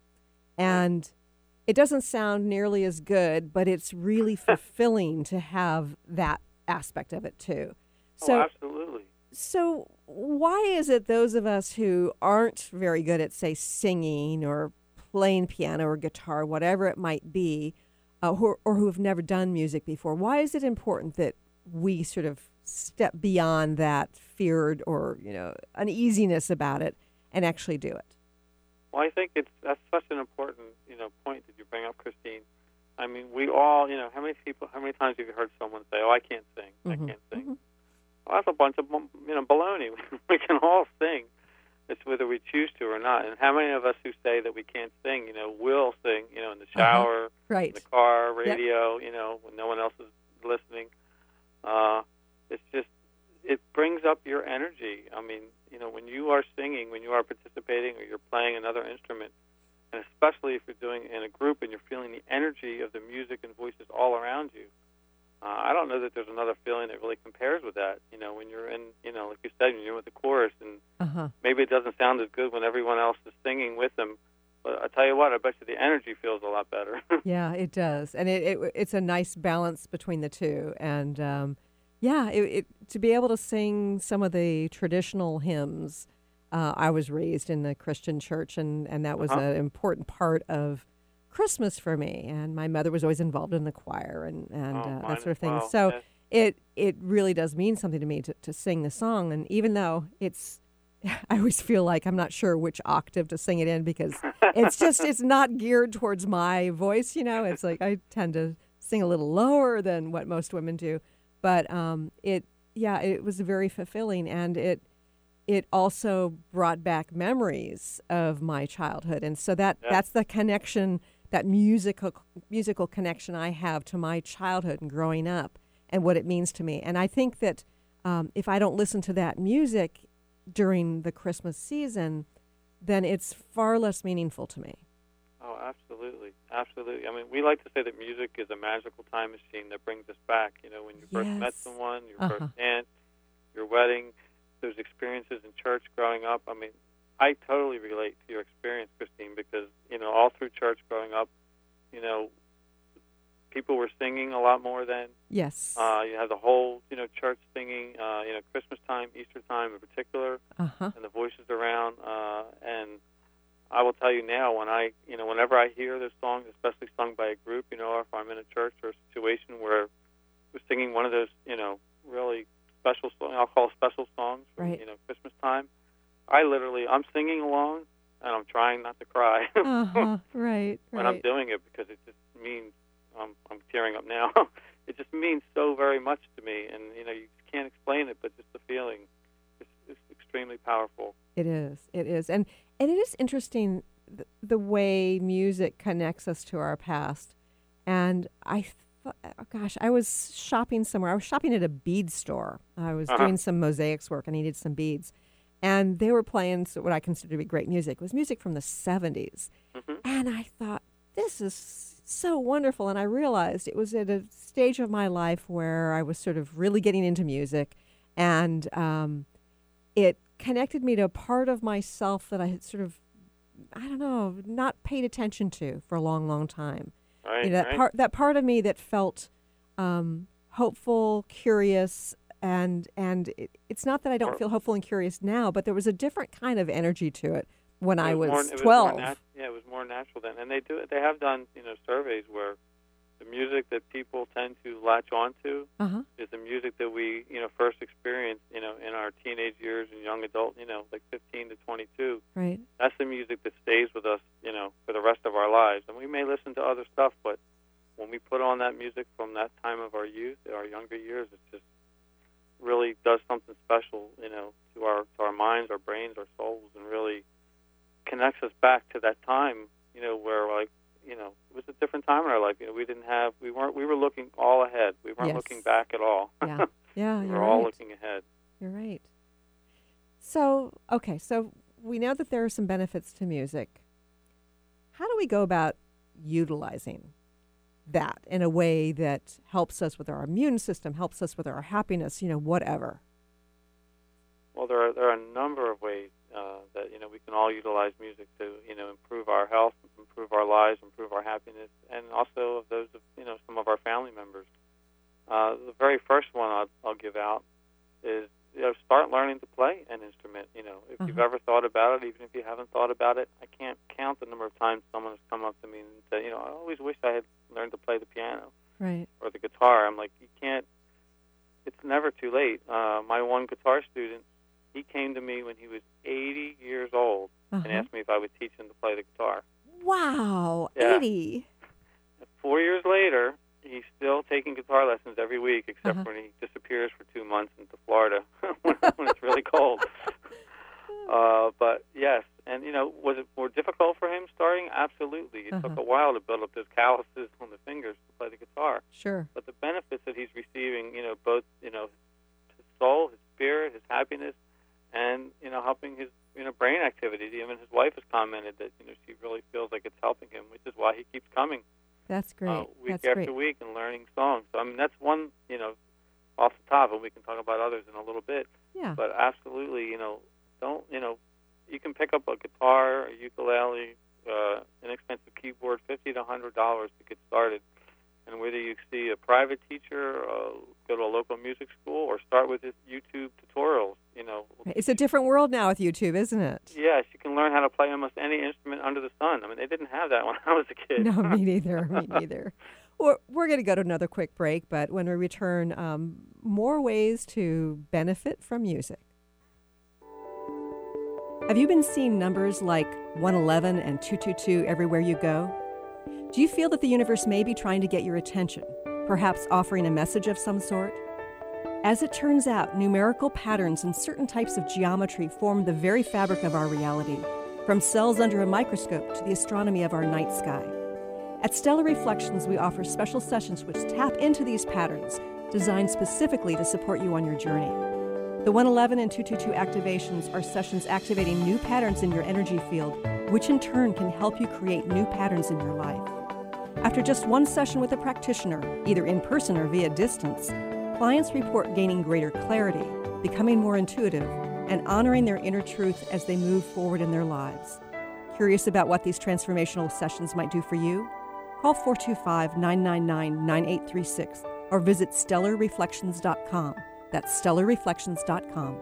and it doesn't sound nearly as good, but it's really <laughs> fulfilling to have that aspect of it too. So oh, absolutely. so why is it those of us who aren't very good at say singing or playing piano or guitar, whatever it might be, uh, who, or who have never done music before, why is it important that we sort of step beyond that feared or you know uneasiness about it and actually do it? Well, I think it's that's such an important you know point that you bring up, Christine. I mean, we all you know how many people, how many times have you heard someone say, "Oh, I can't sing, I Mhm. can't sing." Well, that's a bunch of you know baloney. <laughs> we can all sing. It's whether we choose to or not. And how many of us who say that we can't sing, you know, will sing, you know, in the shower, Right. in the car, Yep. radio, you know, when no one else is listening. Uh, it's just it brings up your energy. I mean, you know, when you are singing, when you are participating, or you're playing another instrument, and especially if you're doing it in a group and you're feeling the energy of the music and voices all around you. Uh, I don't know that there's another feeling that really compares with that. You know, when you're in, you know, like you said, when you're with the chorus, and Uh-huh. maybe it doesn't sound as good when everyone else is singing with them. But I tell you what, I bet you the energy feels a lot better. <laughs> Yeah, it does, and it, it it's a nice balance between the two. And um, yeah, it, it to be able to sing some of the traditional hymns. Uh, I was raised in the Christian church, and and that was Uh-huh. an important part of Christmas for me. And my mother was always involved in the choir and and Oh, uh, that sort of thing. well, So yes. it it really does mean something to me to, to sing the song. And even though it's, <laughs> I always feel like I'm not sure which octave to sing it in because it's just, it's <laughs> not geared towards my voice, you know? It's like I tend to sing a little lower than what most women do. But um, it, yeah, it was very fulfilling. And it, it also brought back memories of my childhood. And so that, Yeah. that's the connection, that musical, musical connection I have to my childhood and growing up and what it means to me. And I think that um, if I don't listen to that music during the Christmas season, then it's far less meaningful to me. Oh, absolutely, absolutely. I mean, we like to say that music is a magical time machine that brings us back. You know, when you first met someone, your Uh-huh. first dance, your wedding, those experiences in church growing up. I mean, I totally relate to your experience, Christine, because you know, all through church growing up, you know, people were singing a lot more then. Yes. Uh, you had the whole, you know, church singing, uh, you know, Christmas time, Easter time in particular, Uh-huh. and the voices around. Uh, and I will tell you now, when I, you know, whenever I hear this song, especially sung by a group, you know, or if I'm in a church or a situation where we're singing one of those, you know, really special songs, I'll call special songs from, Right. you know, Christmas time, I literally, I'm singing along and I'm trying not to cry <laughs> uh-huh. Right. when I'm doing it because it just means um, I'm tearing up now. <laughs> it just means so very much to me, and you know you can't explain it, but just the feeling extremely powerful. It is. It is. And and it is interesting th- the way music connects us to our past. And I thought, oh gosh, I was shopping somewhere. I was shopping at a bead store. I was Uh-huh. doing some mosaics work. I needed some beads. And they were playing what I consider to be great music. It was music from the 70s. And I thought, this is so wonderful. And I realized it was at a stage of my life where I was sort of really getting into music. And um, it connected me to a part of myself that I had sort of, I don't know, not paid attention to for a long, long time. Right, You know, that right. part, that part of me that felt um, hopeful, curious, and and it, it's not that I don't feel hopeful and curious now, but there was a different kind of energy to it when I It was, more, it was twelve. nat- yeah, it was more natural then, and they do. They have done you know surveys where the music that people tend to latch onto uh-huh. is the music that we you know first experienced you know in our teenage years and young adult you know like 15 to 22. Right. That's the music that stays with us you know for the rest of our lives, and we may listen to other stuff, but when we put on that music from that time of our youth, our younger years, it just really does something special, you know, to our to our minds, our brains, our souls, and really connects us back to that time, you know, where like, you know, it was a different time in our life. You know, we didn't have, we weren't, we were looking all ahead. We weren't Yes. looking back at all. Yeah. <laughs> Yeah, we were all right. looking ahead. You're right. So, okay, so we know that there are some benefits to music. How do we go about utilizing that in a way that helps us with our immune system, helps us with our happiness, you know, whatever? Well, there are there are a number of ways uh, that you know we can all utilize music to you know improve our health, improve our lives, improve our happiness, and also of those of you know some of our family members. Uh, the very first one I'll, I'll give out is you know start learning to play an instrument. You know, if you've Uh-huh. ever thought about it, even if you haven't thought about it, I can't count the number of times someone has come up to me and said, you know, I always wish I had learned to play the piano Right. or the guitar. I'm like, you can't. It's never too late. Uh, my one guitar student, he came to me when he was 80 years old and Uh-huh. asked me if I would teach him to play the guitar. Wow, Yeah. 80. Four years later, he's still taking guitar lessons every week, except Uh-huh. when he disappears for two months into Florida <laughs> when, when it's really cold. <laughs> Uh, but yes, and you know, was it more difficult for him starting? Absolutely. It took Uh-huh. a while to build up those calluses on the fingers to play the guitar. Sure. But the benefits that he's receiving, you know, both you know, his soul, his spirit, his happiness, and you know, helping his you know brain activity. Even his wife has commented that you know she really feels like it's helping him, which is why he keeps coming That's great. uh, week That's after great. week and learning songs. So I mean, that's one you know off the top, and we can talk about others in a little bit. Yeah. But absolutely, you know, don't you know, you can pick up a guitar, a ukulele, uh, inexpensive keyboard, fifty to hundred dollars to get started. And whether you see a private teacher, uh, go to a local music school, or start with this YouTube tutorials, you know, It's a different world now with YouTube, isn't it? yes, you can learn how to play almost any instrument under the sun. I mean, they didn't have that when <laughs> I was a kid. No, me <laughs> neither. Me neither. We're, we're going to go to another quick break, but when we return, um, more ways to benefit from music. Have you been seeing numbers like 111 and 222 everywhere you go? Do you feel that the universe may be trying to get your attention, perhaps offering a message of some sort? As it turns out, numerical patterns and certain types of geometry form the very fabric of our reality, from cells under a microscope to the astronomy of our night sky. At Stellar Reflections, we offer special sessions which tap into these patterns, designed specifically to support you on your journey. The 111 and 222 activations are sessions activating new patterns in your energy field, which in turn can help you create new patterns in your life. After just one session with a practitioner, either in person or via distance, clients report gaining greater clarity, becoming more intuitive, and honoring their inner truth as they move forward in their lives. Curious about what these transformational sessions might do for you? Call 425 999 9836 or visit stellarreflections.com. That's stellarreflections.com.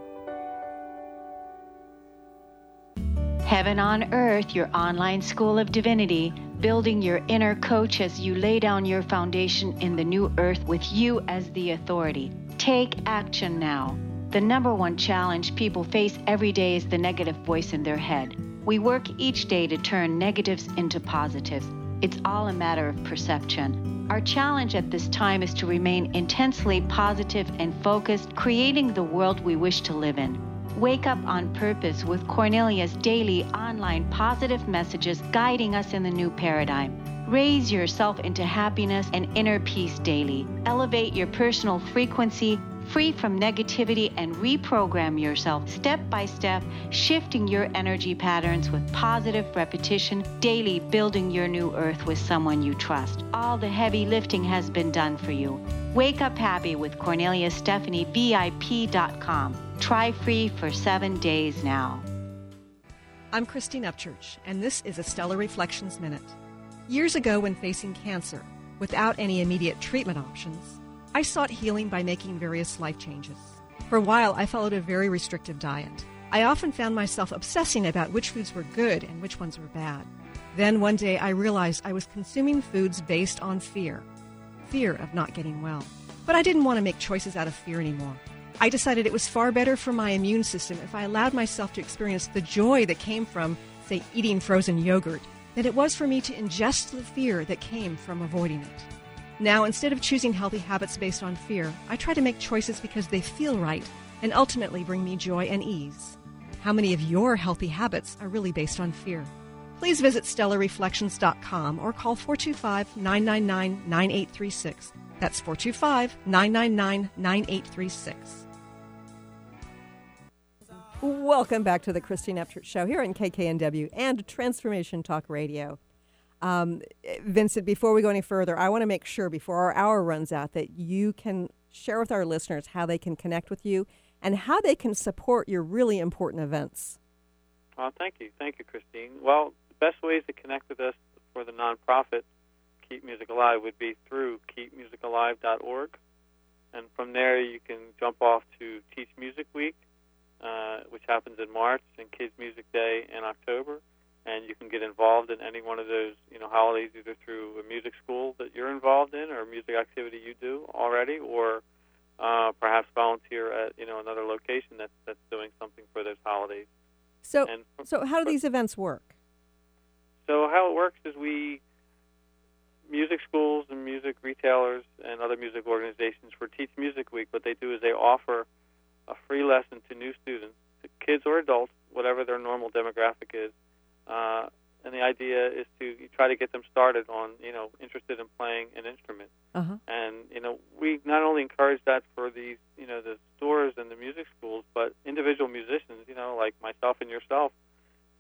Heaven on Earth, your online school of divinity, building your inner coach as you lay down your foundation in the new earth with you as the authority. Take action now. The number one challenge people face every day is the negative voice in their head. We work each day to turn negatives into positives. It's all a matter of perception. Our challenge at this time is to remain intensely positive and focused, creating the world we wish to live in. Wake up on purpose with Cornelia's daily online positive messages guiding us in the new paradigm. Raise yourself into happiness and inner peace daily. Elevate your personal frequency, free from negativity, and reprogram yourself step by step, shifting your energy patterns with positive repetition, daily building your new earth with someone you trust. All the heavy lifting has been done for you. Wake up happy with Cornelia Stephanie VIP.com. Try free for seven days now. I'm Christine Upchurch, and this is a Stellar Reflections Minute. Years ago, when facing cancer, without any immediate treatment options, I sought healing by making various life changes. For a while, I followed a very restrictive diet. I often found myself obsessing about which foods were good and which ones were bad. Then one day, I realized I was consuming foods based on fear fear of not getting well. But I didn't want to make choices out of fear anymore. I decided it was far better for my immune system if I allowed myself to experience the joy that came from, say, eating frozen yogurt, than it was for me to ingest the fear that came from avoiding it. Now, instead of choosing healthy habits based on fear, I try to make choices because they feel right and ultimately bring me joy and ease. How many of your healthy habits are really based on fear? Please visit stellarreflections.com or call 425 999 9836. That's 425 999 9836. Welcome back to the Christine Upchurch Show here on KKNW and Transformation Talk Radio. Um, Vincent, before we go any further, I want to make sure before our hour runs out that you can share with our listeners how they can connect with you and how they can support your really important events. Well, thank you. Thank you, Christine. Well, the best ways to connect with us for the nonprofit Keep Music Alive would be through keepmusicalive.org. And from there, you can jump off to Teach Music Week, uh, which happens in March, and Kids Music Day in October. And you can get involved in any one of those, you know, holidays either through a music school that you're involved in, or a music activity you do already, or uh, perhaps volunteer at, you know, another location that's that's doing something for those holidays. So, And- so how do these events work? So how it works is we music schools and music retailers and other music organizations for Teach Music Week. What they do is they offer a free lesson to new students, to kids or adults, whatever their normal demographic is. Uh, and the idea is to try to get them started on, you know, interested in playing an instrument. Uh-huh. And you know, we not only encourage that for these, you know, the stores and the music schools, but individual musicians, you know, like myself and yourself,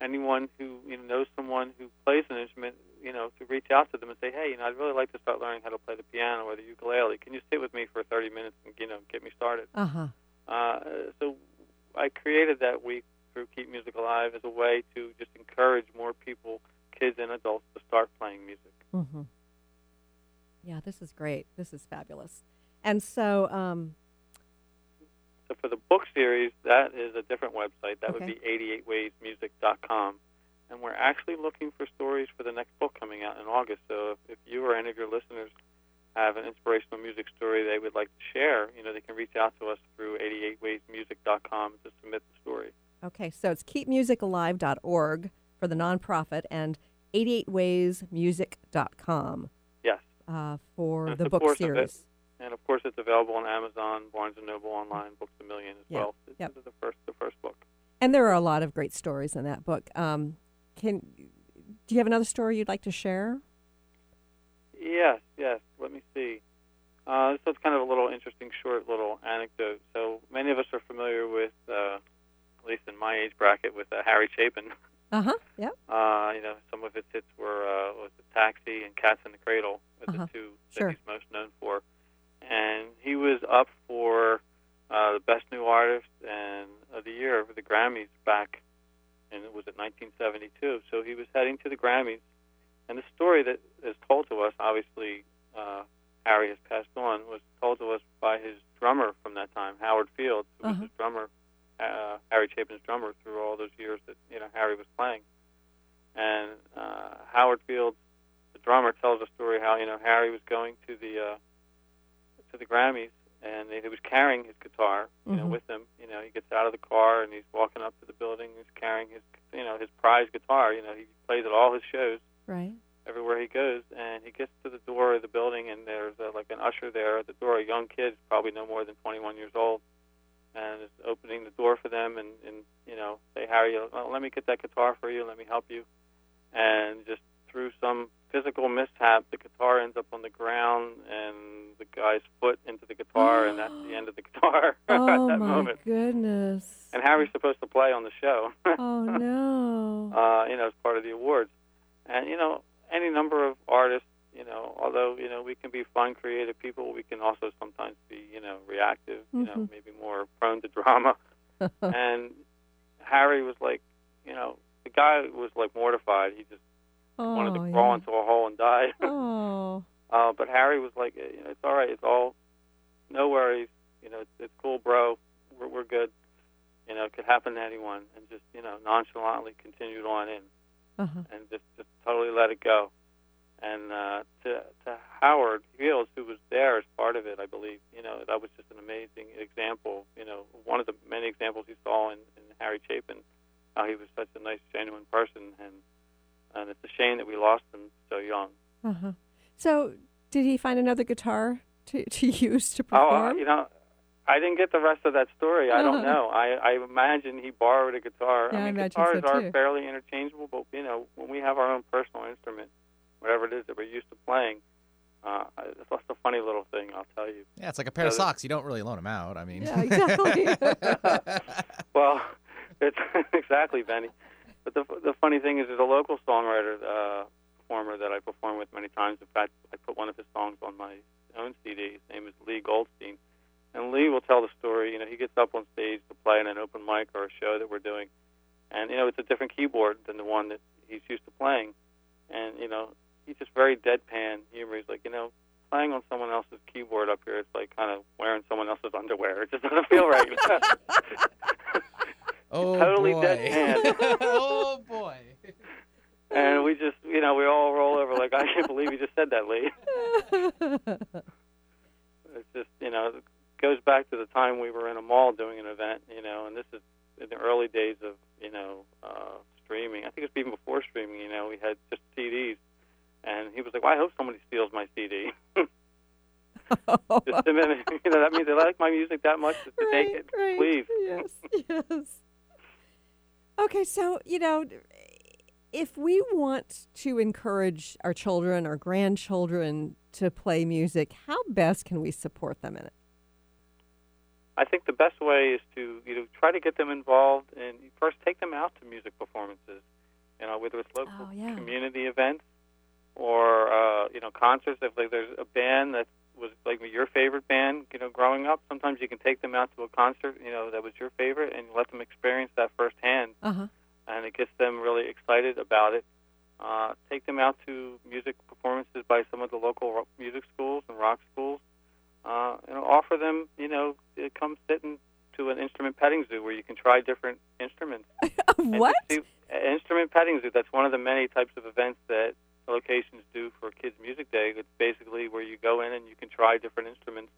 anyone who you know knows someone who plays an instrument, you know, to reach out to them and say, hey, you know, I'd really like to start learning how to play the piano or the ukulele. Can you sit with me for 30 minutes and you know get me started? Uh huh. Uh, so I created that week through Keep Music Alive as a way to just encourage more people, kids and adults, to start playing music. Mm-hmm. Yeah, this is great. This is fabulous. And so, um, So for the book series, that is a different website. That would Okay. be 88waysmusic.com. And we're actually looking for stories for the next book coming out in August. So if, if you or any of your listeners have an inspirational music story they would like to share, you know, they can reach out to us through 88waysmusic.com to submit the story. Okay, so it's keepmusicalive.org for the nonprofit and 88waysmusic.com Yes. Uh, for And the book series. And of course, it's available on Amazon, Barnes and Noble online, Books a Million as Yeah. well. This Yep. the first, the first book. And there are a lot of great stories in that book. Um, can do you have another story you'd like to share? Yes, yes. Let me see. Uh, so it's kind of a little interesting, short little anecdote. So many of us are familiar with, uh, at least in my age bracket, with uh, Harry Chapin. Uh huh. Yep. <laughs> Uh, you know, some of his hits were uh, was the Taxi and Cats in the Cradle, Uh-huh. the two Sure. that he's most known for. And he was up for uh, the Best New Artist and of the Year for the Grammys back, and it was at 1972. So he was heading to the Grammys, and the story that is told to us, obviously, uh, Harry has passed on, was told to us by his drummer from that time, Howard Fields, who was Uh-huh. his drummer, uh, Harry Chapin's drummer through all those years that you know Harry was playing. And uh, Howard Fields, the drummer, tells a story how you know Harry was going to the uh, to the Grammys and he was carrying his guitar, you know, Mhm. with him. You know, he gets out of the car and he's walking up to the building. He's carrying his, you know, his prize guitar. You know, he plays at all his shows Right. everywhere he goes, and he gets to the door of the building, and there's uh, like an usher there at the door, a young kid, probably no more than 21 years old, and is opening the door for them, and, and you know, say, Harry, well, let me get that guitar for you, let me help you, and just through some physical mishap, the guitar ends up on the ground, and the guy's foot into the guitar, and that's the end of the guitar Oh at that my moment. goodness. And Harry's supposed to play on the show. Oh no. uh, you know, as part of the awards. And you know, any number of artists, you know, although you know we can be fun, creative people, we can also sometimes be, you know, reactive. You know, Mhm. maybe more prone to drama. and Harry was like, you know, the guy was like mortified. He just oh, wanted to crawl yeah. into a hole and die. Oh. Uh, but Harry was like, you know, it's all right. It's all, no worries. You know, it's, it's cool, bro. We're, we're good. You know, it could happen to anyone, and just you know, nonchalantly continued on in, Uh-huh. and just just totally let it go. And uh, to to Howard Fields, who was there as part of it, I believe, you know, that was just an amazing example. You know, one of the many examples he saw in, in Harry Chapin, how he was such a nice, genuine person, and and it's a shame that we lost him so young. Uh-huh. So, did he find another guitar to, to <laughs> use to perform? Oh, uh, you know, I didn't get the rest of that story. I don't <laughs> know. I, I imagine he borrowed a guitar. Yeah, I I mean, imagine guitars so, are fairly interchangeable, but you know, when we have our own personal instrument, whatever it is that we're used to playing, uh, it's just a funny little thing. I'll tell you. Yeah, it's like a pair of So that- socks. You don't really loan them out. I mean, Yeah, exactly. <laughs> <laughs> Well, it's exactly, Benny. But the the funny thing is, there's a local songwriter, uh, performer that I perform with many times. In fact, I put one of his songs on my own CD. His name is Lee Goldstein, and Lee will tell the story. You know, he gets up on stage to play in an open mic or a show that we're doing, and you know, it's a different keyboard than the one that he's used to playing, and you know, he's just very deadpan humor. He's like, you know. Playing on someone else's keyboard up here, it's like kind of wearing someone else's underwear. It just doesn't feel right. <laughs> oh totally boy. deadpan. <laughs> oh boy. and we just, you know, we all roll over like, I can't believe you just said that, Lee. <laughs> It's just, you know, it goes back to the time we were in a mall doing an event, you know, and this is in the early days of, you know, uh, streaming. I think it's even before streaming, you know, we had just CDs. And he was like, well, I hope somebody steals my CD. <laughs> just a minute. You know, that means they like my music that much just to take it. right. Please. Yes, yes. Okay, so, you know, if we want to encourage our children, our grandchildren to play music, how best can we support them in it? I think the best way is to you know try to get them involved and first take them out to music performances. You know, whether it's local Oh, yeah. community events or uh, you know concerts. If like there's a band that was like your favorite band, you know, growing up, sometimes you can take them out to a concert, you know, that was your favorite, and let them experience that firsthand, Uh-huh. and it gets them really excited about it. Uh, take them out to music performances by some of the local rock music schools and rock schools uh, and offer them, you know, come sit in, to an instrument petting zoo where you can try different instruments. <laughs> What? see- uh, instrument petting zoo. That's one of the many types of events that locations do for Kids Music Day. It's basically where you go in and you can try different instruments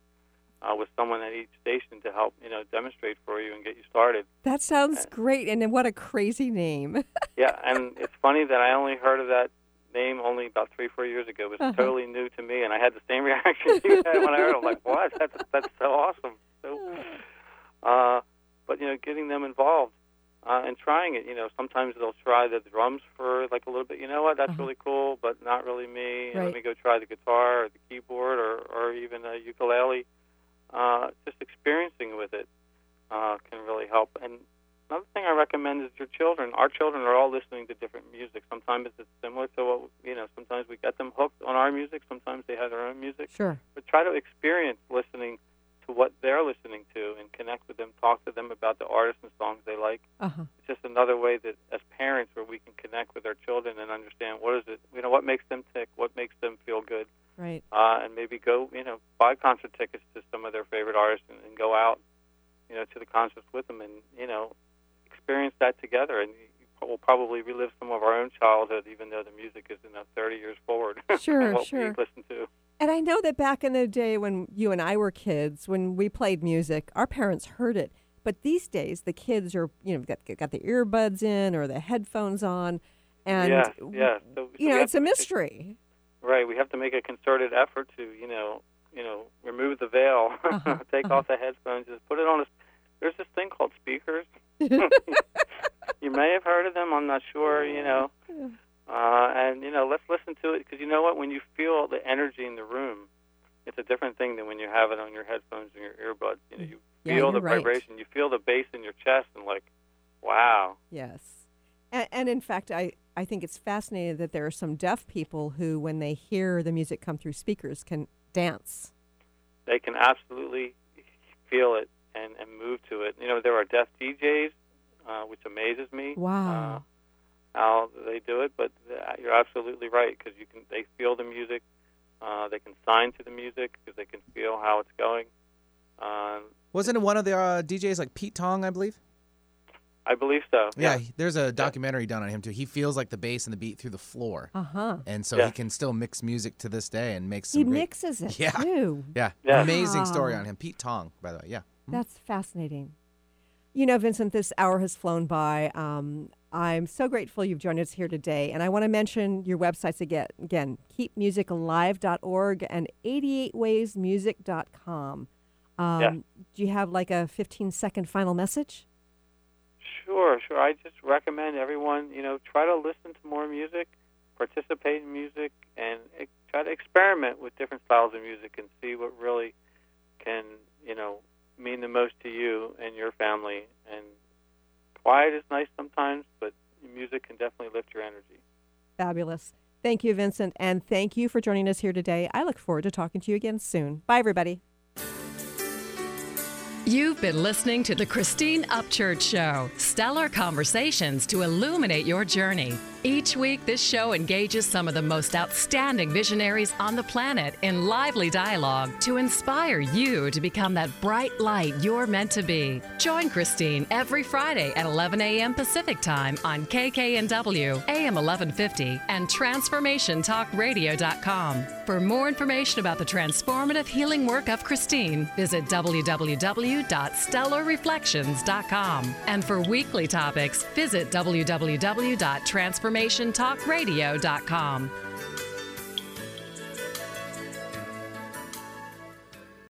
uh, with someone at each station to help you know demonstrate for you and get you started. That sounds great. And what a crazy name. <laughs> Yeah, and it's funny that I only heard of that name only about three, four years ago. It was Uh-huh. totally new to me, and I had the same <laughs> reaction you had when I heard it. I'm like, what? That's that's so awesome. So, uh, but you know, getting them involved uh, and trying it. You know, sometimes they'll try the drums for like a little bit. You know what? That's Uh-huh. really cool, but not really me. Right. Let me go try the guitar or the keyboard or or even a ukulele. Uh, just experiencing with it uh, can really help. And Another thing I recommend is your children. Our children are all listening to different music. Sometimes it's similar to what you know. Sometimes we get them hooked on our music. Sometimes they have their own music. Sure. But try to experience listening to what they're listening to and connect with them. Talk to them about the artists and songs they like. Uh-huh. It's just another way that, as parents, where we can connect with our children and understand what is it. You know, what makes them tick. What makes them feel good. Right. Uh, and maybe go, you know, buy concert tickets to some of their favorite artists and, and go out, you know, to the concerts with them and you know experience that together, and we'll probably relive some of our own childhood, even though the music is know 30 years forward. <laughs> Sure, sure. we listen to. And I know that back in the day when you and I were kids, when we played music, our parents heard it. But these days, the kids are, you know, got, got the earbuds in or the headphones on. And, yeah, yeah. So, you so know, it's a mystery. Right, we have to make a concerted effort to, you know, you know, remove the veil, Uh-huh, <laughs> take off the headphones, just put it on a. There's this thing called speakers. <laughs> <laughs> you may have heard of them. I'm not sure. You know, uh, and you know, let's listen to it because you know what? When you feel the energy in the room, it's a different thing than when you have it on your headphones and your earbuds. You know, you Yeah, feel the right. vibration, you feel the bass in your chest, and like, wow. Yes. And, and in fact, I, I think it's fascinating that there are some deaf people who, when they hear the music come through speakers, can dance. they can absolutely feel it and, and move to it. You know, there are deaf DJs, uh, which amazes me. Wow. Uh, how they do it, but uh, you're absolutely right because you can. They feel the music. Uh, they can sign to the music because they can feel how it's going. Uh, Wasn't it one of the uh, DJs like Pete Tong, I believe? I believe so. Yeah, he- there's a documentary done on him too. He feels like the bass and the beat through the floor. Uh huh. And so Yeah. he can still mix music to this day and makes He great- mixes it Yeah. too. Yeah. Yeah. Amazing story on him. Pete Tong, by the way. Yeah. That's fascinating. You know, Vincent, this hour has flown by. Um, I'm so grateful you've joined us here today. And I want to mention your websites again. Again, keepmusicalive.org and 88waysmusic.com. Um, Yeah. Do you have like a 15 second final message? Sure, sure. I just recommend everyone, you know, try to listen to more music, participate in music, and try to experiment with different styles of music and see what really can, you know, mean the most to you and your family. And quiet is nice sometimes, but music can definitely lift your energy. Fabulous. Thank you, Vincent. And thank you for joining us here today. I look forward to talking to you again soon. Bye, everybody. You've been listening to The Christine Upchurch Show, stellar conversations to illuminate your journey. Each week, this show engages some of the most outstanding visionaries on the planet in lively dialogue to inspire you to become that bright light you're meant to be. Join Christine every Friday at 11 a.m. Pacific Time on KKNW, AM 1150, and TransformationTalkRadio.com. For more information about the transformative healing work of Christine, visit www.stellarreflections.com. And for weekly topics, visit www.transformationtalkradio.com informationtalkradio.com.